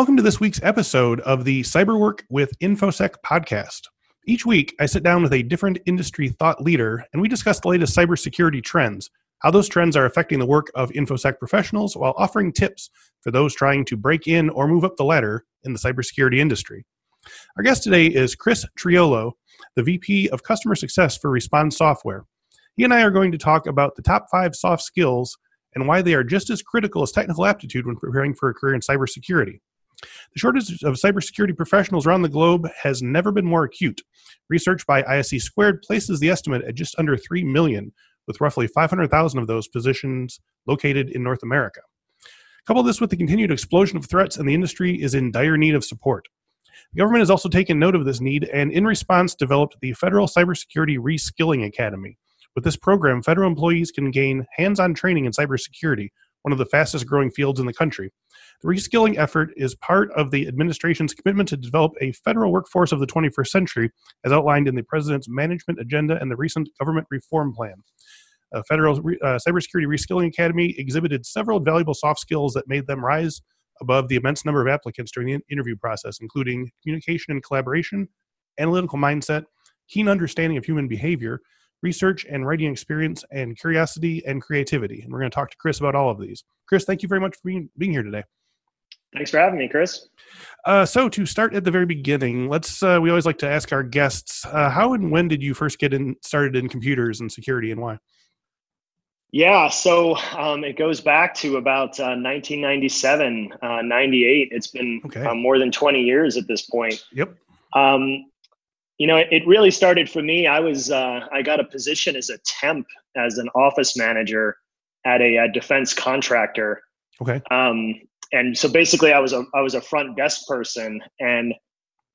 Welcome to this week's episode of the Cyberwork with InfoSec podcast. Each week, I sit down with a different industry thought leader and we discuss the latest cybersecurity trends, how those trends are affecting the work of InfoSec professionals, while offering tips for those trying to break in or move up the ladder in the cybersecurity industry. Our guest today is Chris Triolo, the VP of Customer Success for Respond Software. He and I are going to talk about the top five soft skills and why they are just as critical as technical aptitude when preparing for a career in cybersecurity. The shortage of cybersecurity professionals around the globe has never been more acute. Research by ISC Squared places the estimate at just under 3 million, with roughly 500,000 of those positions located in North America. Couple this with the continued explosion of threats, and the industry is in dire need of support. The government has also taken note of this need and, in response, developed the Federal Cybersecurity Reskilling Academy. With this program, federal employees can gain hands on training in cybersecurity, one of the fastest growing fields in the country. The reskilling effort is part of the administration's commitment to develop a federal workforce of the 21st century, as outlined in the President's Management Agenda and the recent Government Reform Plan. A federal uh, Cybersecurity Reskilling Academy exhibited several valuable soft skills that made them rise above the immense number of applicants during the interview process, including communication and collaboration, analytical mindset, keen understanding of human behavior, research and writing experience, and curiosity and creativity. And we're going to talk to Chris about all of these. Chris, thank you very much for being, being here today. Thanks for having me, Chris. Uh, so to start at the very beginning, let's. Uh, we always like to ask our guests, uh, how and when did you first get in started in computers and security, and why? Yeah, so um, it goes back to about 1997, uh, uh, 98. It's been okay. Uh, more than 20 years at this point. Yep. Um, you know, it, it, really started for me. I was I got a position as a temp as an office manager at a, a defense contractor. Okay. Um, and so basically I was a I was a front desk person and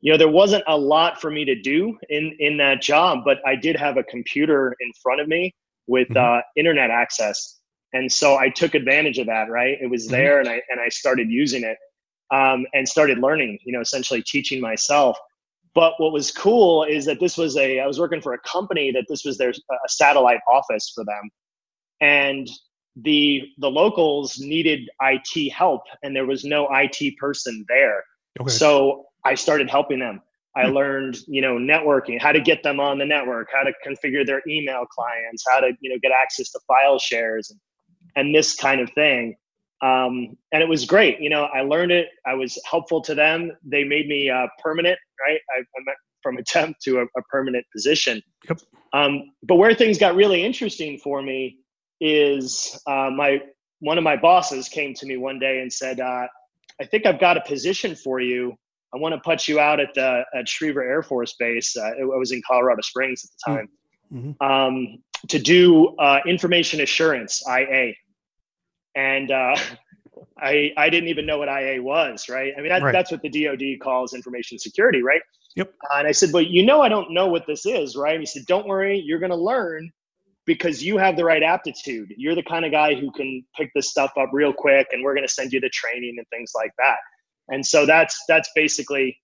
you know there wasn't a lot for me to do in in that job but I did have a computer in front of me with mm-hmm. uh, internet access and so I took advantage of that right it was mm-hmm. there and I and I started using it um, and started learning you know essentially teaching myself but what was cool is that this was a I was working for a company that this was their a satellite office for them and the the locals needed IT help and there was no IT person there. Okay. So I started helping them. I hmm. learned, you know, networking, how to get them on the network, how to configure their email clients, how to, you know, get access to file shares and, and this kind of thing. Um, and it was great. You know, I learned it. I was helpful to them. They made me uh, permanent, right? I, I went from a temp to a, a permanent position. Yep. Um, but where things got really interesting for me is uh, my one of my bosses came to me one day and said, uh, "I think I've got a position for you. I want to put you out at the at Schriever Air Force Base. Uh, I was in Colorado Springs at the time mm-hmm. um, to do uh, information assurance (IA), and uh, I I didn't even know what IA was. Right? I mean, that, right. that's what the DoD calls information security, right? Yep. and I said, "But you know, I don't know what this is, right?" And he said, "Don't worry, you're going to learn." because you have the right aptitude. You're the kind of guy who can pick this stuff up real quick and we're going to send you the training and things like that. And so that's that's basically,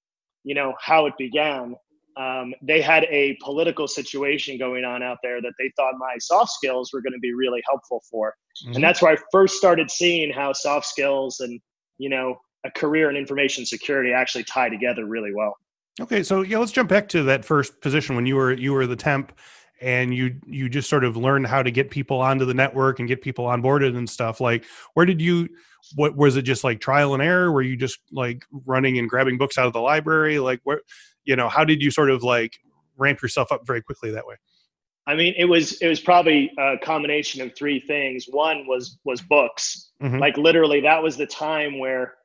you know, how it began. Um, they had a political situation going on out there that they thought my soft skills were going to be really helpful for. Mm-hmm. And that's where I first started seeing how soft skills and, you know, a career in information security actually tie together really well. Okay, so yeah, let's jump back to that first position when you were you were the temp and you you just sort of learned how to get people onto the network and get people onboarded and stuff like where did you what was it just like trial and error were you just like running and grabbing books out of the library like where you know how did you sort of like ramp yourself up very quickly that way i mean it was it was probably a combination of three things one was was books mm-hmm. like literally that was the time where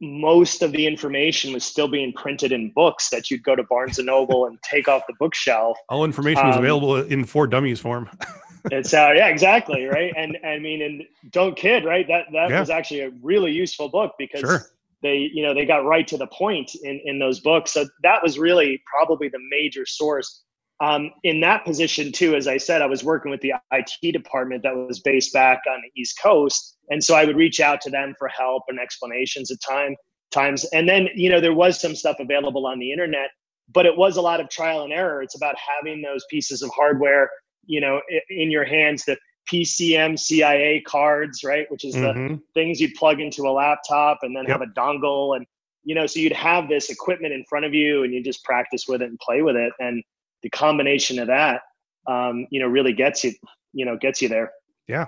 most of the information was still being printed in books that you'd go to Barnes and Noble and take off the bookshelf. All information um, was available in For Dummies form. it's uh, yeah, exactly right. And I mean, and don't kid, right? That that yeah. was actually a really useful book because sure. they you know they got right to the point in in those books. So that was really probably the major source. Um, in that position too, as I said, I was working with the IT department that was based back on the East Coast and so I would reach out to them for help and explanations at time times. And then you know there was some stuff available on the internet, but it was a lot of trial and error. It's about having those pieces of hardware, you know, in your hands. The PCMCIA cards, right, which is mm-hmm. the things you plug into a laptop and then yep. have a dongle and you know, so you'd have this equipment in front of you and you just practice with it and play with it. And the combination of that, um, you know, really gets you, you know, gets you there. Yeah.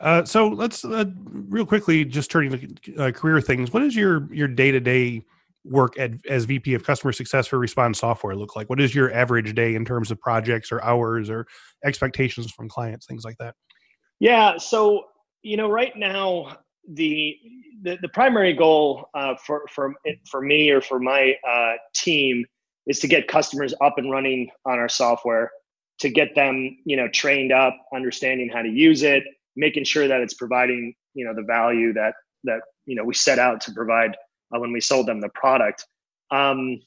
Uh, so let's uh, real quickly just turning to uh, career things. What is your your day to day work at, as VP of Customer Success for Respond Software look like? What is your average day in terms of projects or hours or expectations from clients, things like that? Yeah. So you know, right now the the, the primary goal uh, for for for me or for my uh, team is to get customers up and running on our software, to get them you know trained up, understanding how to use it, making sure that it's providing you know the value that that you know we set out to provide uh, when we sold them the product. Um,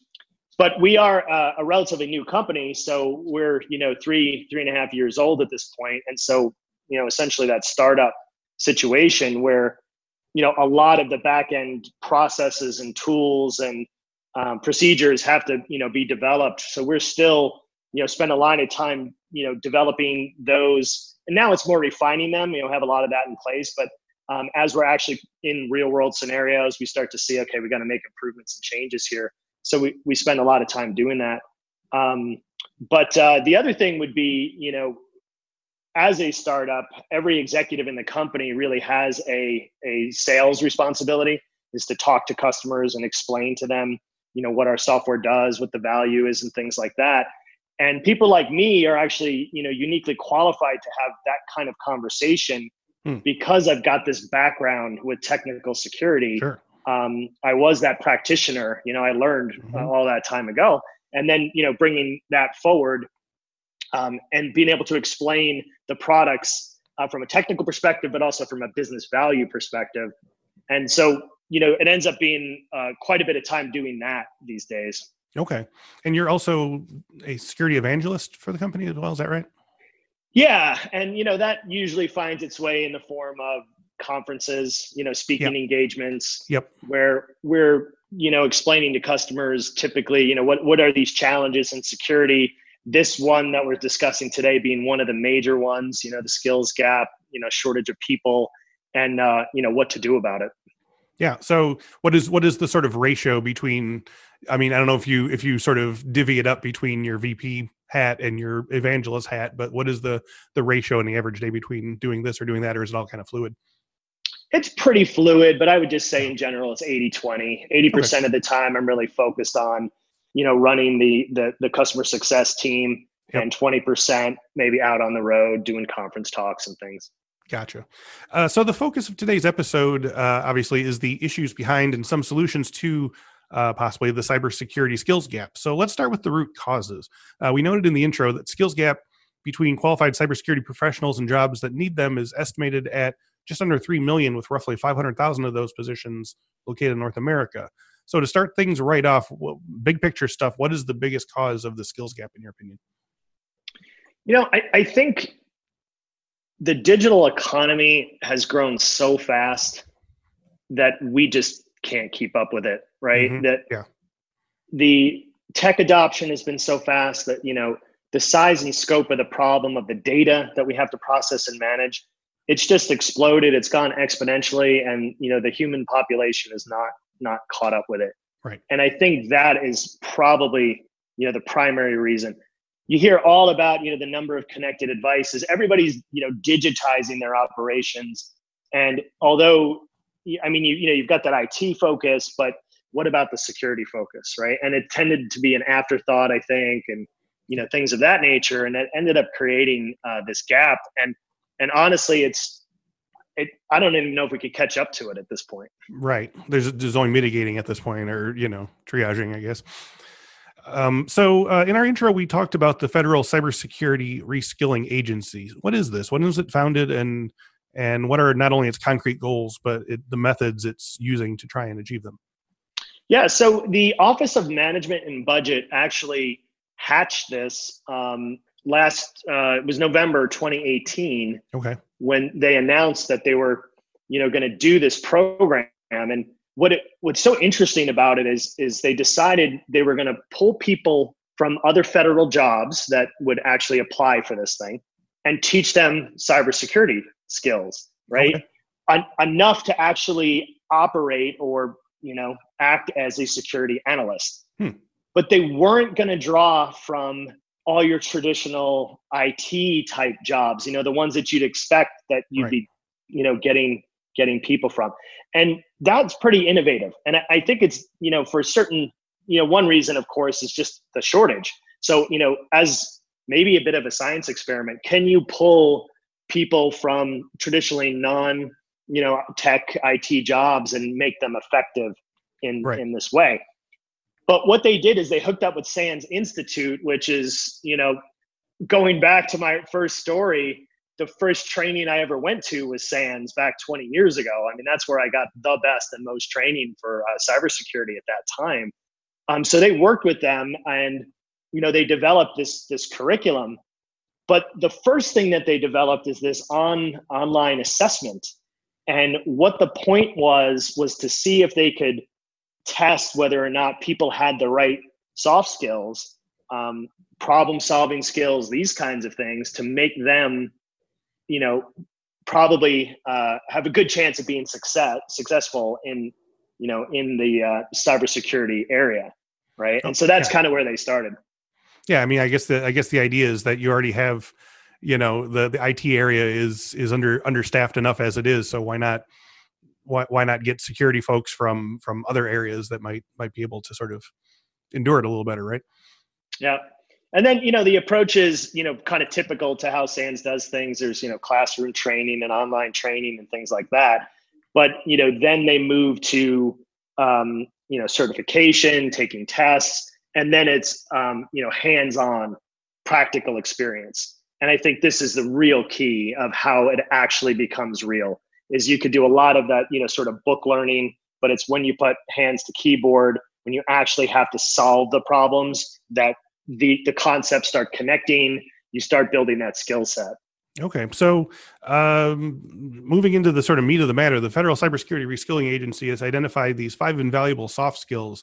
but we are uh, a relatively new company, so we're you know three three and a half years old at this point, and so you know essentially that startup situation where you know a lot of the back end processes and tools and um, procedures have to you know be developed. So we're still you know spend a lot of time you know developing those. And now it's more refining them you know have a lot of that in place. But um, as we're actually in real world scenarios we start to see okay we got to make improvements and changes here so we, we spend a lot of time doing that um, but uh, the other thing would be you know as a startup, every executive in the company really has a, a sales responsibility is to talk to customers and explain to them, you know, what our software does, what the value is and things like that. And people like me are actually, you know, uniquely qualified to have that kind of conversation hmm. because I've got this background with technical security. Sure. Um, I was that practitioner, you know, I learned mm-hmm. all that time ago. And then, you know, bringing that forward um, and being able to explain the products uh, from a technical perspective, but also from a business value perspective. And so, you know, it ends up being uh, quite a bit of time doing that these days. Okay. And you're also a security evangelist for the company as well. Is that right? Yeah. And, you know, that usually finds its way in the form of conferences, you know, speaking yep. engagements. Yep. Where we're, you know, explaining to customers typically, you know, what, what are these challenges in security? this one that we're discussing today being one of the major ones you know the skills gap you know shortage of people and uh, you know what to do about it yeah so what is what is the sort of ratio between i mean i don't know if you if you sort of divvy it up between your vp hat and your evangelist hat but what is the the ratio in the average day between doing this or doing that or is it all kind of fluid it's pretty fluid but i would just say in general it's 80 20 80% okay. of the time i'm really focused on you know, running the the, the customer success team yep. and 20% maybe out on the road doing conference talks and things. Gotcha. Uh, so the focus of today's episode, uh, obviously, is the issues behind and some solutions to uh, possibly the cybersecurity skills gap. So let's start with the root causes. Uh, we noted in the intro that skills gap between qualified cybersecurity professionals and jobs that need them is estimated at just under 3 million, with roughly 500,000 of those positions located in North America. So to start things right off, well, big picture stuff, what is the biggest cause of the skills gap in your opinion? You know, I, I think the digital economy has grown so fast that we just can't keep up with it, right? Mm-hmm. That yeah. the tech adoption has been so fast that, you know, the size and scope of the problem of the data that we have to process and manage it's just exploded it's gone exponentially and you know the human population is not not caught up with it. Right. And I think that is probably, you know, the primary reason. You hear all about, you know, the number of connected devices. Everybody's, you know, digitizing their operations. And although, I mean, you, you know, you've got that IT focus, but what about the security focus, right? And it tended to be an afterthought, I think, and you know, things of that nature, and it ended up creating uh, this gap. And and honestly, it's it, I don't even know if we could catch up to it at this point. Right. There's there's only mitigating at this point, or you know, triaging, I guess. Um, so uh, in our intro, we talked about the Federal Cybersecurity Reskilling Agency. What is this? When was it founded, and and what are not only its concrete goals, but it, the methods it's using to try and achieve them? Yeah. So the Office of Management and Budget actually hatched this um, last. Uh, it was November 2018. Okay when they announced that they were, you know, going to do this program. And what it what's so interesting about it is is they decided they were going to pull people from other federal jobs that would actually apply for this thing and teach them cybersecurity skills, right? Okay. En- enough to actually operate or you know, act as a security analyst. Hmm. But they weren't going to draw from all your traditional IT type jobs, you know, the ones that you'd expect that you'd Right. be, you know, getting getting people from. And that's pretty innovative. And I, I think it's, you know, for certain, you know, one reason of course is just the shortage. So, you know, as maybe a bit of a science experiment, can you pull people from traditionally non, you know, tech IT jobs and make them effective in Right. in this way? But what they did is they hooked up with SANS Institute, which is, you know, going back to my first story, the first training I ever went to was SANS back 20 years ago. I mean, that's where I got the best and most training for uh, cybersecurity at that time. Um, so they worked with them, and you know, they developed this this curriculum. But the first thing that they developed is this on online assessment, and what the point was was to see if they could test whether or not people had the right soft skills, um, problem solving skills, these kinds of things to make them, you know, probably uh, have a good chance of being success successful in, you know, in the uh, cybersecurity area, right? And so that's Yeah. kind of where they started. Yeah, I mean, I guess the I guess the idea is that you already have, you know, the the IT area is is under understaffed enough as it is. So why not why why not get security folks from from other areas that might might be able to sort of endure it a little better, right? Yeah. And then, you know, the approach is, you know, kind of typical to how SANS does things. There's, you know, classroom training and online training and things like that. But, you know, then they move to, um, you know, certification, taking tests, and then it's, um, you know, hands on practical experience. And I think this is the real key of how it actually becomes real is you could do a lot of that, you know, sort of book learning, but it's when you put hands to keyboard, when you actually have to solve the problems that the the concepts start connecting you start building that skill set Okay, so um, moving into the sort of meat of the matter, the Federal Cybersecurity Reskilling Agency has identified these five invaluable soft skills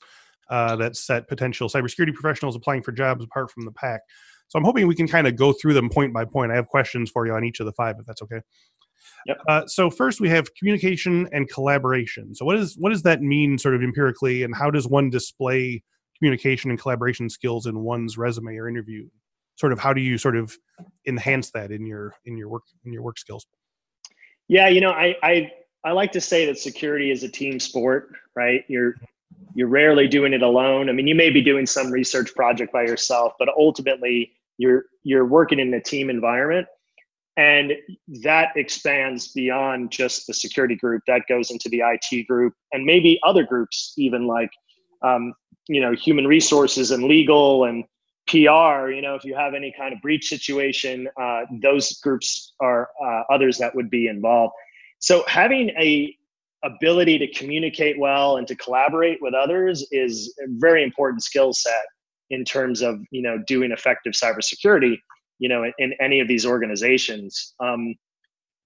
uh, that set potential cybersecurity professionals applying for jobs apart from the pack. So I'm hoping we can kind of go through them point by point. I have questions for you on each of the five, if that's okay. Yep. Uh, so first, we have communication and collaboration. So what is what does that mean, sort of empirically, and how does one display communication and collaboration skills in one's resume or interview? Sort of how do you sort of enhance that in your in your work in your work skills? yeah you know i i i like to say that security is a team sport right you're you're rarely doing it alone. I mean you may be doing some research project by yourself but ultimately you're you're working in a team environment. And that expands beyond just the security group that goes into the it group and maybe other groups even like um, you know human resources and legal and pr you know if you have any kind of breach situation uh, those groups are uh, others that would be involved. So having a ability to communicate well and to collaborate with others is a very important skill set in terms of you know doing effective cybersecurity you know in, in any of these organizations um,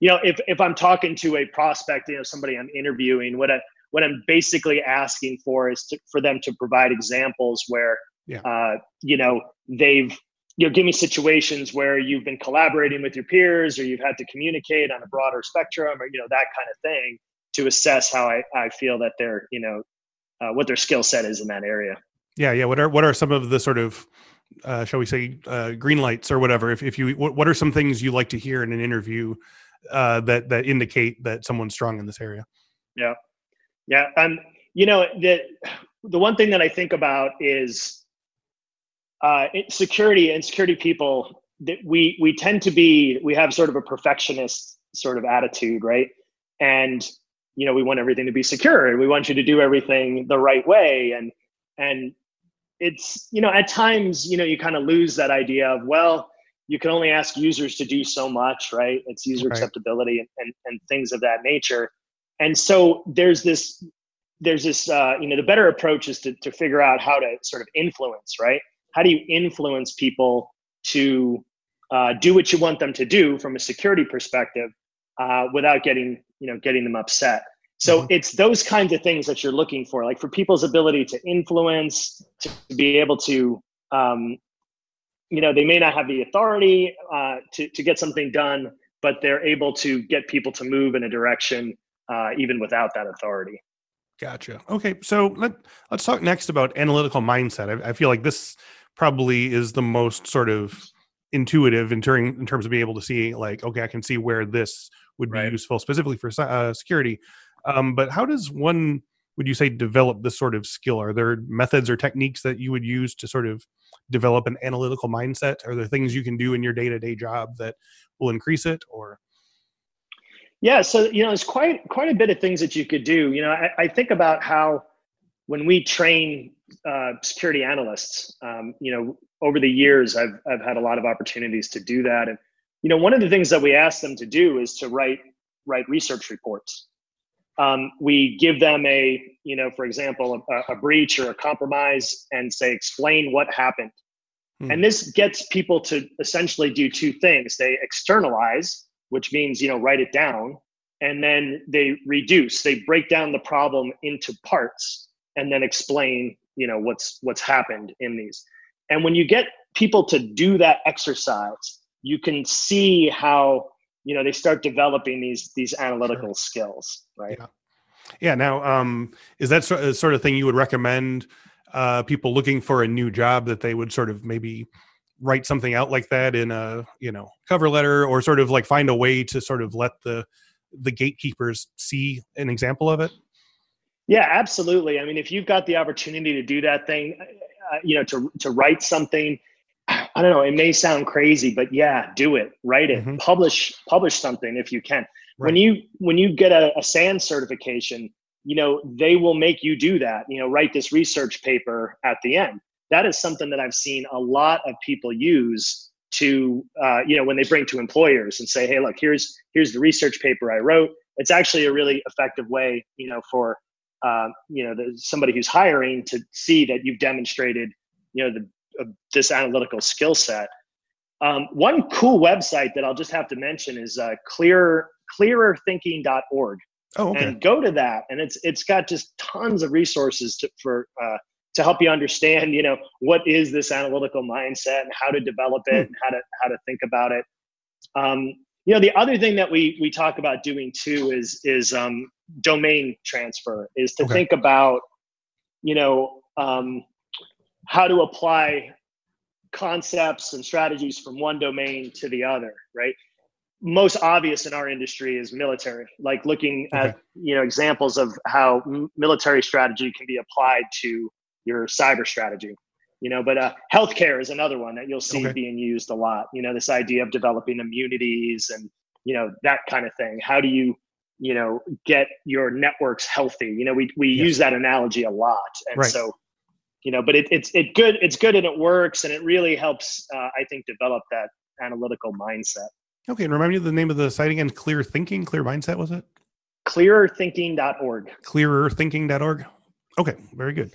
you know if, if i'm talking to a prospect you know somebody i'm interviewing what i what i'm basically asking for is to, for them to provide examples where Yeah. uh, you know they've you know give me situations where you've been collaborating with your peers or you've had to communicate on a broader spectrum or you know that kind of thing to assess how i, I feel that they're you know uh, what their skill set is in that area Yeah, yeah. What are what are some of the sort of uh, shall we say uh, green lights or whatever? If if you what, what are some things you like to hear in an interview uh, that that indicate that someone's strong in this area? Yeah, yeah. Um, you know, the the one thing that I think about is uh, security and security people. That we we tend to be we have sort of a perfectionist sort of attitude, right? And you know, we want everything to be secure. And we want you to do everything the right way, and and it's you know at times you know you kind of lose that idea of well you can only ask users to do so much right it's user Right. acceptability and, and, and things of that nature and so there's this there's this uh, you know the better approach is to, to figure out how to sort of influence right how do you influence people to uh, do what you want them to do from a security perspective uh, without getting you know getting them upset so Mhm. it's those kinds of things that you're looking for like for people's ability to influence to be able to um, you know they may not have the authority uh, to, to get something done but they're able to get people to move in a direction uh, even without that authority Gotcha. Okay, so let let's talk next about analytical mindset. I, I feel like this probably is the most sort of intuitive in, ter- in terms of being able to see like okay i can see where this would be right. useful specifically for uh, security. Um, but how does one would you say develop this sort of skill? Are there methods or techniques that you would use to sort of develop an analytical mindset? Are there things you can do in your day-to-day job that will increase it or? Yeah so you know there's quite quite a bit of things that you could do. You know i, I think about how when we train uh, security analysts um, you know over the years I've, I've had a lot of opportunities to do that. And you know one of the things that we ask them to do is to write write research reports. Um, we give them a you know for example a, a, breach or a compromise and say explain what happened. Hmm. and this gets people to essentially do two things. They externalize which means you know write it down and then they reduce. They break down the problem into parts and then explain you know what's what's happened in these. And when you get people to do that exercise you can see how you know they start developing these these analytical sure. skills right yeah. yeah now um is that sort of, sort of thing you would recommend uh people looking for a new job that they would sort of maybe write something out like that in a you know cover letter or sort of like find a way to sort of let the the gatekeepers see an example of it yeah absolutely i mean if you've got the opportunity to do that thing uh, you know to to write something I don't know. It may sound crazy, but yeah, do it. Write it. Mm-hmm. Publish publish something if you can. Right. When you when you get a, a SANS certification, you know they will make you do that. You know, write this research paper at the end. That is something that I've seen a lot of people use to uh, you know when they bring to employers and say, hey, look, here's here's the research paper I wrote. It's actually a really effective way, you know, for uh, you know the, somebody who's hiring to see that you've demonstrated you know the this analytical skill set. Um, one cool website that I'll just have to mention is uh, clear clearerthinking.org. Oh, okay. And go to that, and it's it's got just tons of resources to for uh, to help you understand, you know, what is this analytical mindset and how to develop it hmm. and how to how to think about it. Um, you know, the other thing that we we talk about doing too is is um, domain transfer, is to okay. think about, you know, um, how to apply concepts and strategies from one domain to the other, right? Most obvious in our industry is military, like looking okay. at you know examples of how military strategy can be applied to your cyber strategy. You know, but uh, healthcare is another one that you'll see okay. being used a lot. You know, this idea of developing immunities and you know that kind of thing. How do you you know get your networks healthy? You know, we we use that analogy a lot, and right. so you know but it, it's it good it's good and it works and it really helps uh, i think develop that analytical mindset. Okay and remind me of the name of the site again clear thinking clear mindset was it? Clearerthinking.org clearerthinking.org okay very good.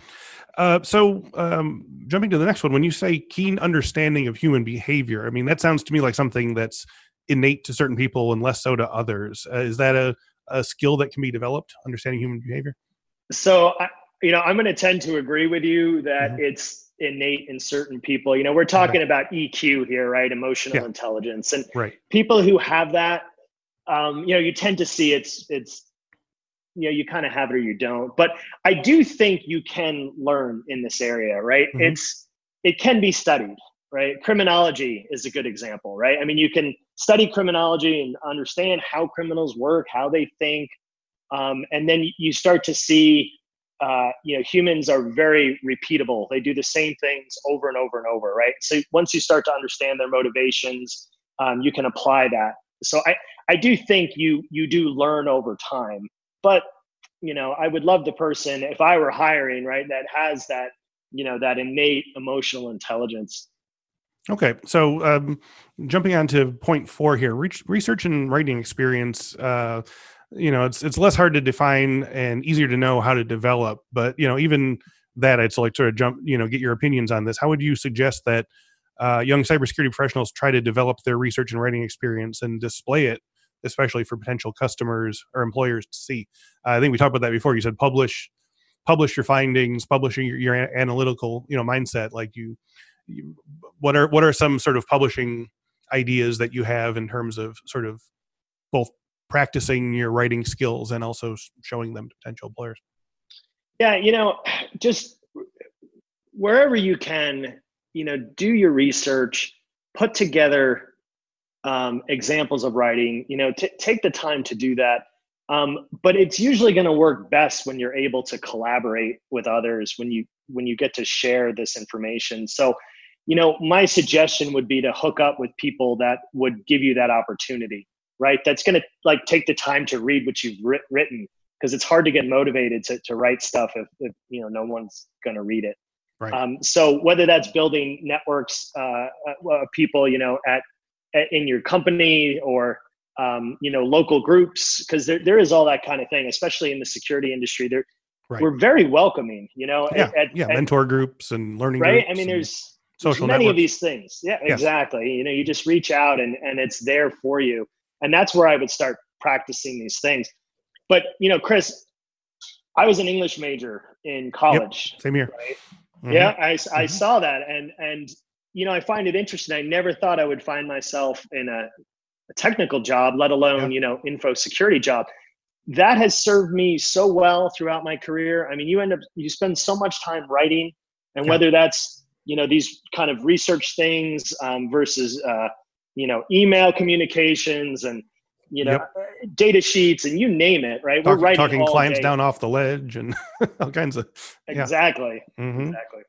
Uh, so um, jumping to the next one when you say keen understanding of human behavior i mean that sounds to me like something that's innate to certain people and less so to others. Uh, is that a, a skill that can be developed understanding human behavior? So I, you know, I'm going to tend to agree with you that mm-hmm. it's innate in certain people. You know, we're talking about EQ here, right? Emotional yeah. intelligence, and right. people who have that, um, you know, you tend to see it's it's you know you kind of have it or you don't. But I do think you can learn in this area, right? Mm-hmm. It's it can be studied, right? Criminology is a good example, right? I mean, you can study criminology and understand how criminals work, how they think, um, and then you start to see uh, you know humans are very repeatable. They do the same things over and over and over right? So once you start to understand their motivations um, you can apply that. So i i do think you you do learn over time. But you know i would love the person if i were hiring right that has that you know that innate emotional intelligence. Okay so um, jumping on to point four here research and writing experience uh, you know it's it's less hard to define and easier to know how to develop but you know even that it's like sort of jump you know get your opinions on this. How would you suggest that uh, young cybersecurity professionals try to develop their research and writing experience and display it especially for potential customers or employers to see? Uh, i think we talked about that before. You said publish publish your findings publishing your, your analytical you know mindset like you, you what are what are some sort of publishing ideas that you have in terms of sort of both practicing your writing skills and also showing them to potential players? Yeah, you know, just wherever you can, you know, do your research, put together um, examples of writing. You know, t- take the time to do that. Um, but it's usually going to work best when you're able to collaborate with others when you when you get to share this information. So, you know, my suggestion would be to hook up with people that would give you that opportunity. Right, that's going to like take the time to read what you've writ- written because it's hard to get motivated to, to write stuff if, if you know no one's going to read it. Right. Um, so whether that's building networks uh, uh, people, you know, at, at, in your company or um, you know local groups, because there there is all that kind of thing, especially in the security industry. There, right. we're very welcoming. You know, yeah, at, yeah, mentor groups and learning. Right. I mean, there's social many networks. of these things. Yeah, yes. exactly. You know, you just reach out and and it's there for you, and that's where I would start practicing these things. But you know, Chris, I was an English major in college. Yep, same here. Right? Mm-hmm. Yeah, I, I mm-hmm. saw that, and and you know, I find it interesting. I never thought I would find myself in a, a technical job, let alone you know, info security job. That has served me so well throughout my career. I mean, you end up you spend so much time writing, and whether that's you know these kind of research things um, versus uh, you know email communications and you know, yep. data sheets and you name it, right? Talk, We're writing talking clients day. down off the ledge and all kinds of yeah. exactly, mm-hmm. exactly.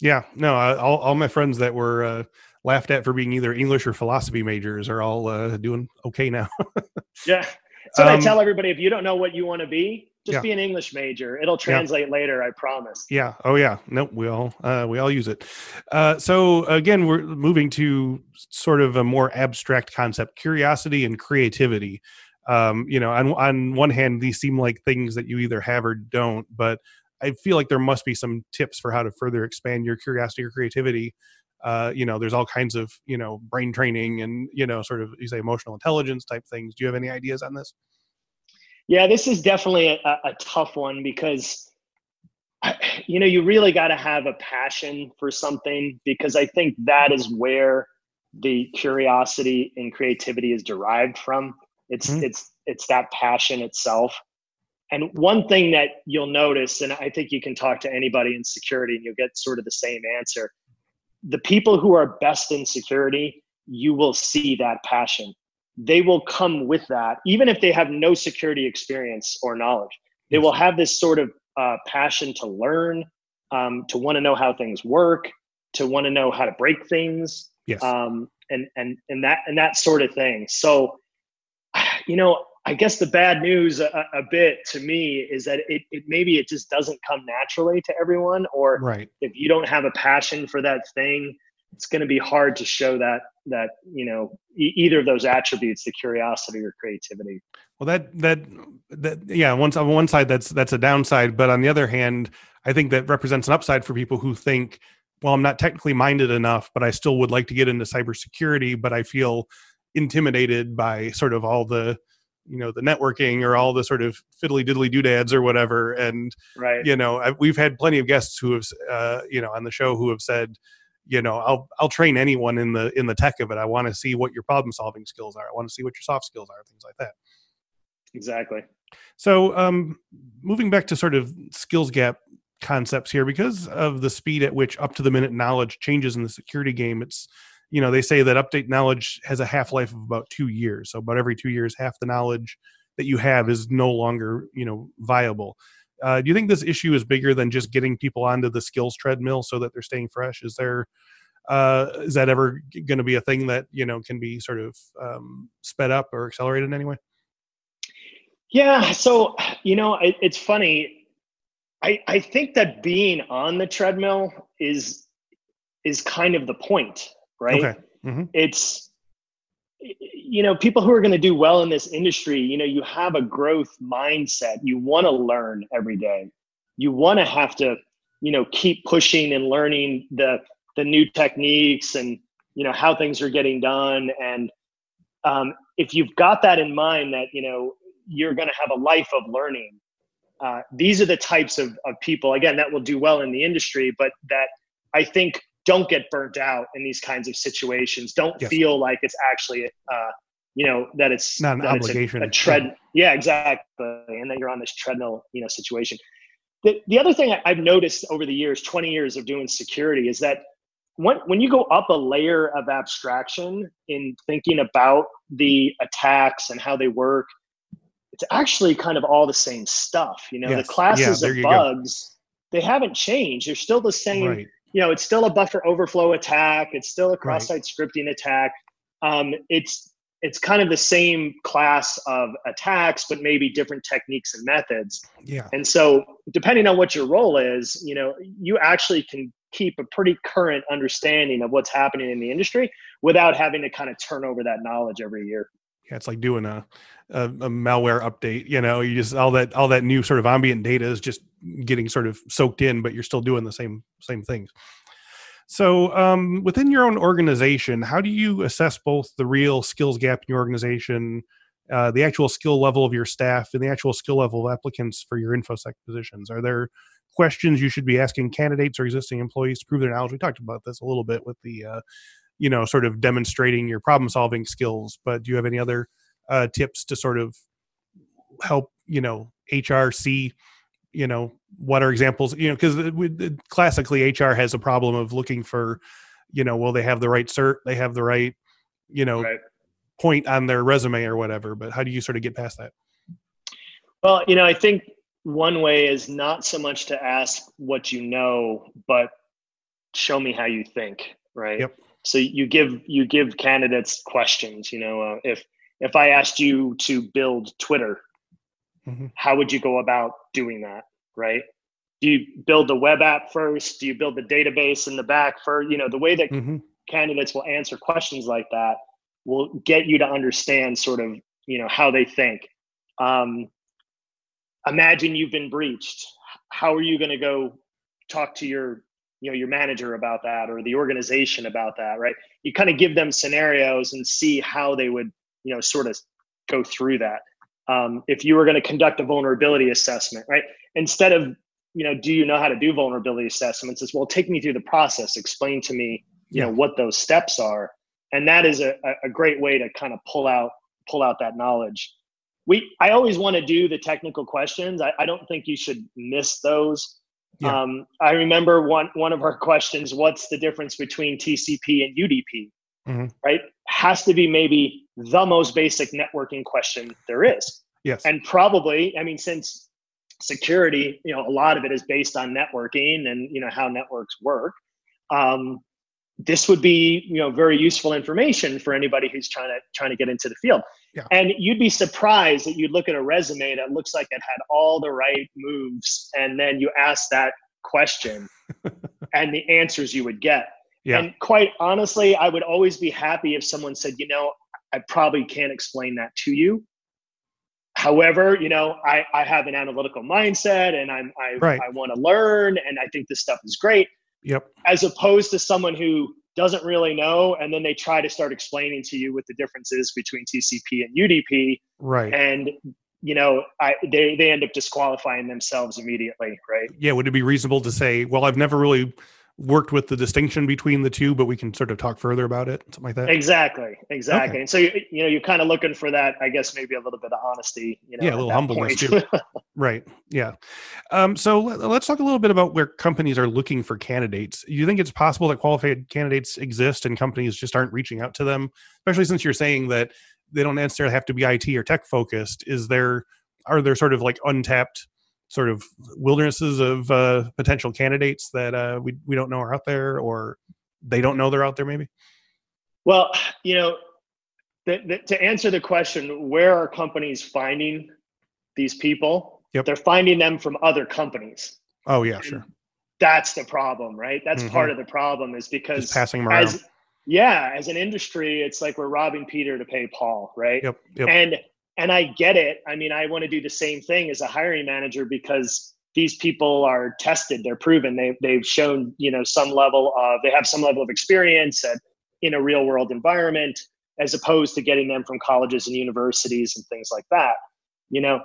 Yeah, no, all all my friends that were uh, laughed at for being either English or philosophy majors are all uh, doing okay now. yeah, so um, I tell everybody: if you don't know what you want to be, just yeah. be an English major. It'll translate yeah. later, I promise. Yeah. Oh yeah. Nope. We all uh, we all use it. Uh, so again, we're moving to sort of a more abstract concept: curiosity and creativity. Um, you know, on on one hand, these seem like things that you either have or don't, but I feel like there must be some tips for how to further expand your curiosity or creativity. Uh, you know, there's all kinds of you know brain training and you know sort of you say emotional intelligence type things. Do you have any ideas on this? Yeah, this is definitely a, a tough one because you know you really got to have a passion for something because I think that is where the curiosity and creativity is derived from. It's mm-hmm. it's it's that passion itself. And one thing that you'll notice, and I think you can talk to anybody in security and you'll get sort of the same answer. The people who are best in security, you will see that passion they will come with that, even if they have no security experience or knowledge. They will have this sort of uh, passion to learn, um, to want to know how things work, to want to know how to break things, yes. um, and and and that and that sort of thing. So, you know, I guess the bad news a, a bit to me is that it, it maybe it just doesn't come naturally to everyone, or right. if you don't have a passion for that thing, it's going to be hard to show that that you know e- either of those attributes the curiosity or creativity. Well that that that yeah once on one side that's that's a downside but on the other hand i think that represents an upside for people who think well i'm not technically minded enough but i still would like to get into cybersecurity but i feel intimidated by sort of all the you know the networking or all the sort of fiddly diddly doodads or whatever. And right. you know I, we've had plenty of guests who have uh, you know on the show who have said you know i'll i'll train anyone in the in the tech of it. I want to see what your problem solving skills are. I want to see what your soft skills are things like that. Exactly. So um moving back to sort of skills gap concepts here because of the speed at which up to the minute knowledge changes in the security game it's you know they say that update knowledge has a half life of about two years. So about every two years half the knowledge that you have is no longer you know viable uh, do you think this issue is bigger than just getting people onto the skills treadmill so that they're staying fresh? Is there uh, is that ever going to be a thing that you know can be sort of um, sped up or accelerated in any way? Yeah, so you know it, it's funny. I I think that being on the treadmill is is kind of the point, right? Okay. Mm-hmm. It's you know people who are going to do well in this industry you know you have a growth mindset. You want to learn every day. You want to have to you know keep pushing and learning the the new techniques and you know how things are getting done. And um, if you've got that in mind that you know you're going to have a life of learning uh, these are the types of, of people again that will do well in the industry but that i think don't get burnt out in these kinds of situations. Don't yes. feel like it's actually, uh, you know, that it's not an obligation. A, a, tread. Yeah. exactly. And then you're on this treadmill, you know, situation. the, the other thing I've noticed over the years, 20 years of doing security, is that when, when you go up a layer of abstraction in thinking about the attacks and how they work, it's actually kind of all the same stuff. You know, yes. the classes yeah, of bugs, go. they haven't changed. They're still the same. Right. You know, it's still a buffer overflow attack. It's still a cross-site right. scripting attack. Um, it's it's kind of the same class of attacks, but maybe different techniques and methods. Yeah. And so, depending on what your role is, you know, you actually can keep a pretty current understanding of what's happening in the industry without having to kind of turn over that knowledge every year. Yeah, it's like doing a, a, a malware update. You know, you just all that all that new sort of ambient data is just getting sort of soaked in, but you're still doing the same same things. So, um, within your own organization, how do you assess both the real skills gap in your organization, uh, the actual skill level of your staff, and the actual skill level of applicants for your infosec positions? Are there questions you should be asking candidates or existing employees to prove their knowledge? We talked about this a little bit with the, uh, you know, sort of demonstrating your problem solving skills. But do you have any other uh, tips to sort of help, you know, HR see you know what are examples you know because classically hr has a problem of looking for you know will they have the right cert they have the right you know right. point on their resume or whatever but how do you sort of get past that well you know i think one way is not so much to ask what you know but show me how you think right yep. so you give you give candidates questions you know uh, if if i asked you to build twitter Mm-hmm. How would you go about doing that? Right? Do you build the web app first? Do you build the database in the back for you know the way that mm-hmm. candidates will answer questions like that will get you to understand sort of you know how they think. Um, imagine you've been breached. How are you going to go talk to your you know your manager about that or the organization about that right you kind of give them scenarios and see how they would you know sort of go through that um, if you were going to conduct a vulnerability assessment, right? Instead of, you know, do you know how to do vulnerability assessments? It's well, take me through the process. Explain to me, you yeah. know, what those steps are, and that is a, a great way to kind of pull out pull out that knowledge. We, I always want to do the technical questions. I, I don't think you should miss those. Yeah. Um, I remember one one of our questions: What's the difference between TCP and UDP? Mm-hmm. Right, has to be maybe the most basic networking question there is. Yes. And probably, I mean, since security, you know, a lot of it is based on networking and, you know, how networks work. Um, this would be, you know, very useful information for anybody who's trying to trying to get into the field. Yeah. And you'd be surprised that you'd look at a resume that looks like it had all the right moves, and then you ask that question, and the answers you would get. Yeah. And quite honestly, I would always be happy if someone said, you know, I probably can't explain that to you. However, you know, I, I have an analytical mindset and I'm I, right. I want to learn and I think this stuff is great. Yep. As opposed to someone who doesn't really know and then they try to start explaining to you what the differences between TCP and UDP. Right. And you know, I they they end up disqualifying themselves immediately, right? Yeah, would it be reasonable to say, well, I've never really worked with the distinction between the two, but we can sort of talk further about it, something like that. Exactly, exactly. Okay. And so you you know you're kind of looking for that, I guess maybe a little bit of honesty. You know, yeah, a little humbleness too. right. Yeah. Um, so let, us talk a little bit about where companies are looking for candidates. You think it's possible that qualified candidates exist and companies just aren't reaching out to them, especially since you're saying that they don't necessarily have to be IT or tech focused. Is there are there sort of like untapped sort of wildernesses of uh, potential candidates that uh, we we don't know are out there, or they don't know they're out there, maybe? Well, you know, the, the, to answer the question, where are companies finding these people? Yep. They're finding them from other companies. Oh yeah, and sure. That's the problem, right? That's mm-hmm. part of the problem is because Just passing them around. As, yeah, as an industry, it's like we're robbing Peter to pay Paul, right? Yep. yep. And and I get it. I mean, I want to do the same thing as a hiring manager because these people are tested, they're proven, they they've shown you know some level of they have some level of experience at, in a real world environment, as opposed to getting them from colleges and universities and things like that. You know,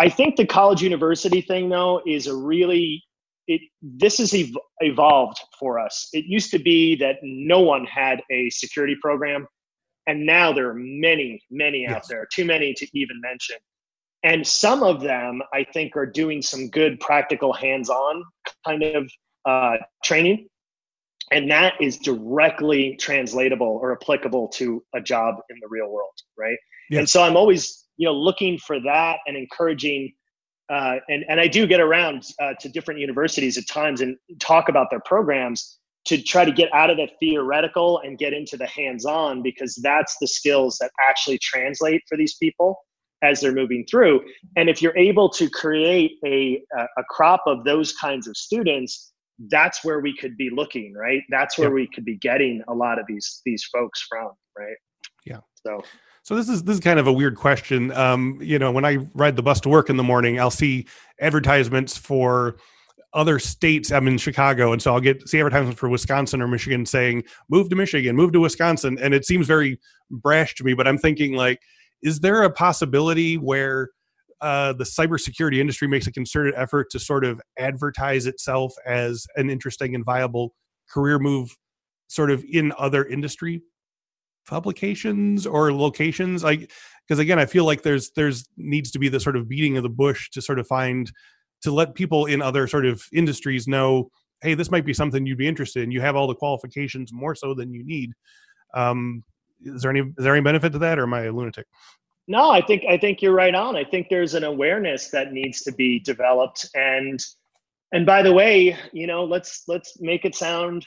I think the college university thing though is a really it this has ev- evolved for us. It used to be that no one had a security program and now there are many, many out yes. there, too many to even mention. and some of them i think are doing some good practical hands-on kind of uh, training and that is directly translatable or applicable to a job in the real world right yes. and so i'm always you know looking for that and encouraging uh, and and i do get around uh, to different universities at times and talk about their programs to try to get out of the theoretical and get into the hands-on because that's the skills that actually translate for these people as they're moving through. And if you're able to create a a crop of those kinds of students that's where we could be looking right? That's where we could be getting a lot of these these folks from right? Yeah. So. So this is this is kind of a weird question. Um you know when i ride the bus to work in the morning i'll see advertisements for other states i'm in chicago and so i'll get see advertisements for wisconsin or michigan saying move to michigan move to wisconsin and it seems very brash to me but i'm thinking like is there a possibility where uh, the cybersecurity industry makes a concerted effort to sort of advertise itself as an interesting and viable career move, sort of in other industry publications or locations. Like, because again, I feel like there's there's needs to be the sort of beating of the bush to sort of find to let people in other sort of industries know, hey, this might be something you'd be interested in. You have all the qualifications more so than you need. Um, is there any is there any benefit to that, or am I a lunatic? No, I think I think you're right on. I think there's an awareness that needs to be developed and and by the way, you know, let's let's make it sound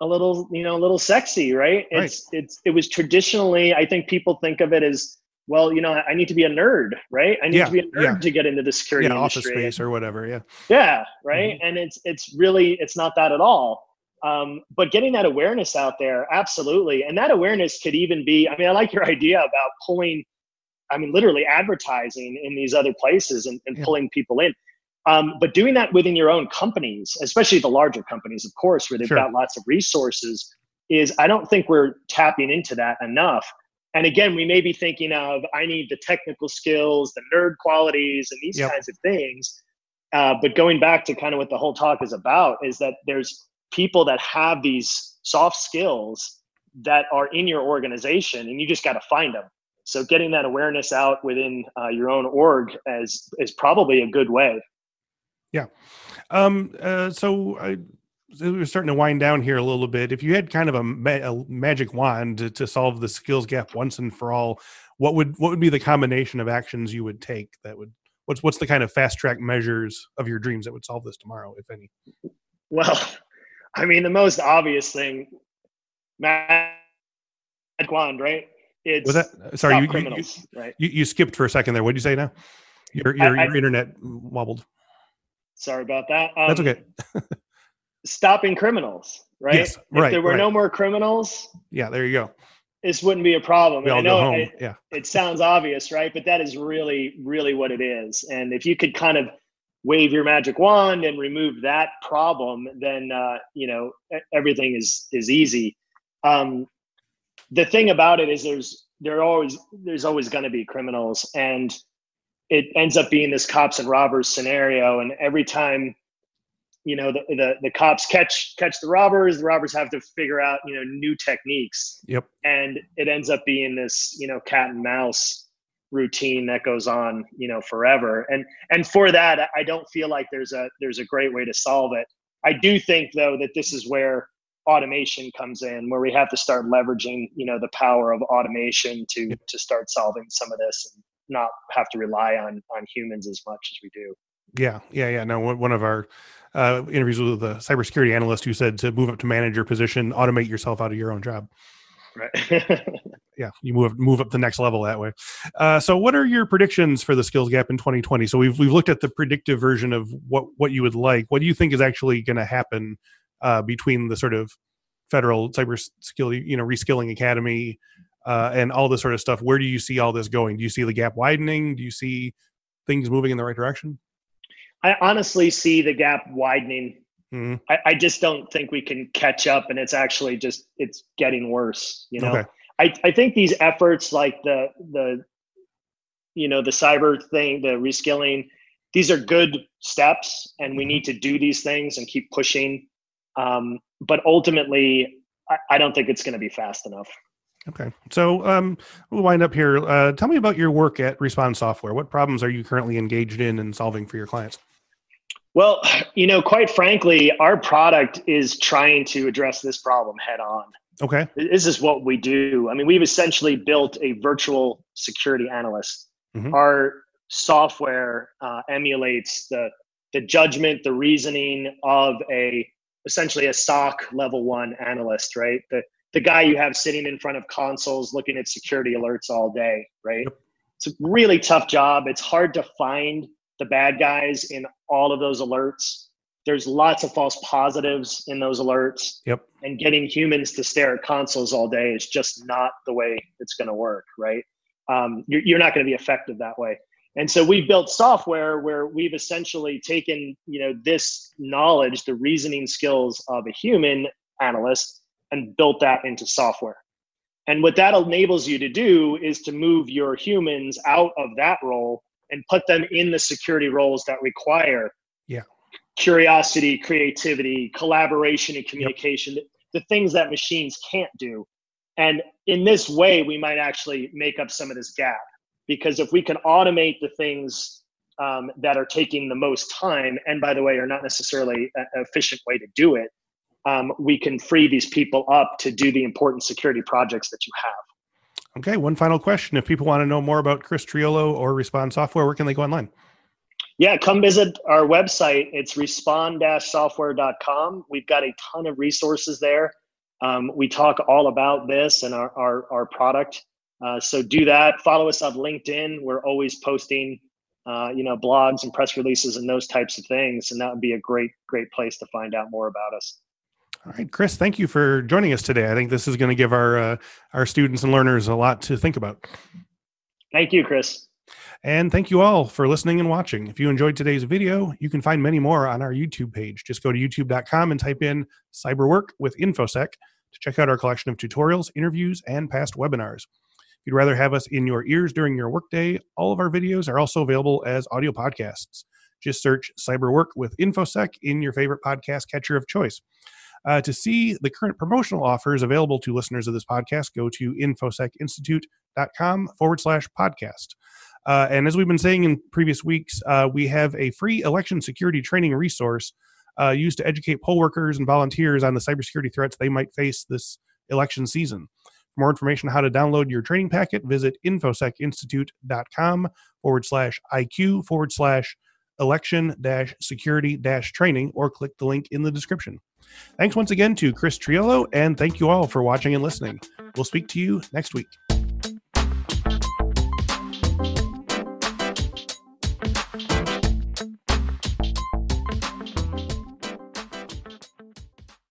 a little, you know, a little sexy, right? right. It's it's it was traditionally I think people think of it as well, you know, I need to be a nerd, right? I need yeah, to be a nerd yeah. to get into the security yeah, industry. office space or whatever, yeah. Yeah, right? Mm-hmm. And it's it's really it's not that at all. Um, but getting that awareness out there, absolutely. And that awareness could even be, I mean, I like your idea about pulling I mean, literally advertising in these other places and, and yeah. pulling people in. Um, but doing that within your own companies, especially the larger companies, of course, where they've sure. got lots of resources, is I don't think we're tapping into that enough. And again, we may be thinking of I need the technical skills, the nerd qualities, and these yep. kinds of things. Uh, but going back to kind of what the whole talk is about is that there's people that have these soft skills that are in your organization, and you just got to find them so getting that awareness out within uh, your own org is is probably a good way yeah um, uh, so I, we're starting to wind down here a little bit if you had kind of a, ma- a magic wand to, to, solve the skills gap once and for all what would what would be the combination of actions you would take that would what's what's the kind of fast track measures of your dreams that would solve this tomorrow if any well i mean the most obvious thing magic wand right it's was that sorry you, criminals, you, right? You, you skipped for a second there. What did you say now? Your your, I, your I, internet wobbled. Sorry about that. Um, That's okay. stopping criminals, right? Yes, right. If there were right. no more criminals, yeah, there you go. This wouldn't be a problem. We all I know go home. It, yeah. it sounds obvious, right? But that is really, really what it is. And if you could kind of wave your magic wand and remove that problem, then uh, you know everything is is easy. Um, the thing about it is there's there always there's always going to be criminals and it ends up being this cops and robbers scenario and every time you know the, the the cops catch catch the robbers the robbers have to figure out you know new techniques. Yep. And it ends up being this you know cat and mouse routine that goes on you know forever. And and for that i don't feel like there's a there's a great way to solve it. I do think though that this is where automation comes in where we have to start leveraging you know the power of automation to to start solving some of this and not have to rely on on humans as much as we do. Yeah. Yeah. Yeah. No one of our uh, interviews with a cybersecurity analyst who said to move up to manager position automate yourself out of your own job right yeah you move move up the next level that way uh, so what are your predictions for the skills gap in 2020 so we've, we've looked at the predictive version of what what you would like what do you think is actually going to happen uh, between the sort of federal cyber skill, you know, reskilling academy, uh, and all this sort of stuff. Where do you see all this going? Do you see the gap widening? Do you see things moving in the right direction? I honestly see the gap widening. Mm-hmm. I, I, just don't think we can catch up, and it's actually just it's getting worse. You know, okay. I I think these efforts like the the you know the cyber thing, the reskilling, these are good steps, and we mm-hmm. need to do these things and keep pushing um, but ultimately, I, I, don't think it's going to be fast enough. Okay. So um, we'll wind up here. Uh, tell me about your work at Respond Software. What problems are you currently engaged in and solving for your clients? Well, you know, quite frankly, our product is trying to address this problem head on. Okay. This is what we do. I mean, we've essentially built a virtual security analyst. Mm-hmm. Our software uh, emulates the the judgment, the reasoning of a essentially a SOC level one analyst, right? The the guy you have sitting in front of consoles looking at security alerts all day, right? Yep. It's a really tough job. It's hard to find the bad guys in all of those alerts. There's lots of false positives in those alerts. Yep. And getting humans to stare at consoles all day is just not the way it's going to work, right? Um, you're, you're not going to be effective that way. And so we've built software where we've essentially taken, you know, this knowledge, the reasoning skills of a human analyst, and built that into software. And what that enables you to do is to move your humans out of that role and put them in the security roles that require yeah. curiosity, creativity, collaboration, and communication, yep. the things that machines can't do. And in this way, we might actually make up some of this gap because if we can automate the things um, that are taking the most time, and by the way, are not necessarily an efficient way to do it, um, we can free these people up to do the important security projects that you have. Okay, one final question. If people want to know more about Chris Triolo or Respond Software, where can they go online? Yeah, come visit our website. It's respond-software.com. We've got a ton of resources there. Um, we talk all about this and our, our, our product. Uh, so do that. Follow us on LinkedIn. We're always posting, uh, you know, blogs and press releases and those types of things. And that would be a great, great place to find out more about us. All right, Chris, thank you for joining us today. I think this is going to give our uh, our students and learners a lot to think about. Thank you, Chris. And thank you all for listening and watching. If you enjoyed today's video, you can find many more on our YouTube page. Just go to youtube.com and type in cyberwork with infosec to check out our collection of tutorials, interviews, and past webinars. If you'd rather have us in your ears during your workday, all of our videos are also available as audio podcasts. Just search Cyberwork with InfoSec in your favorite podcast catcher of choice. Uh, to see the current promotional offers available to listeners of this podcast, go to infosecinstitute.com forward slash podcast. Uh, and as we've been saying in previous weeks, uh, we have a free election security training resource uh, used to educate poll workers and volunteers on the cybersecurity threats they might face this election season. For more information on how to download your training packet, visit infosecinstitute.com forward slash IQ forward slash election security training or click the link in the description. Thanks once again to Chris Triolo, and thank you all for watching and listening. We'll speak to you next week.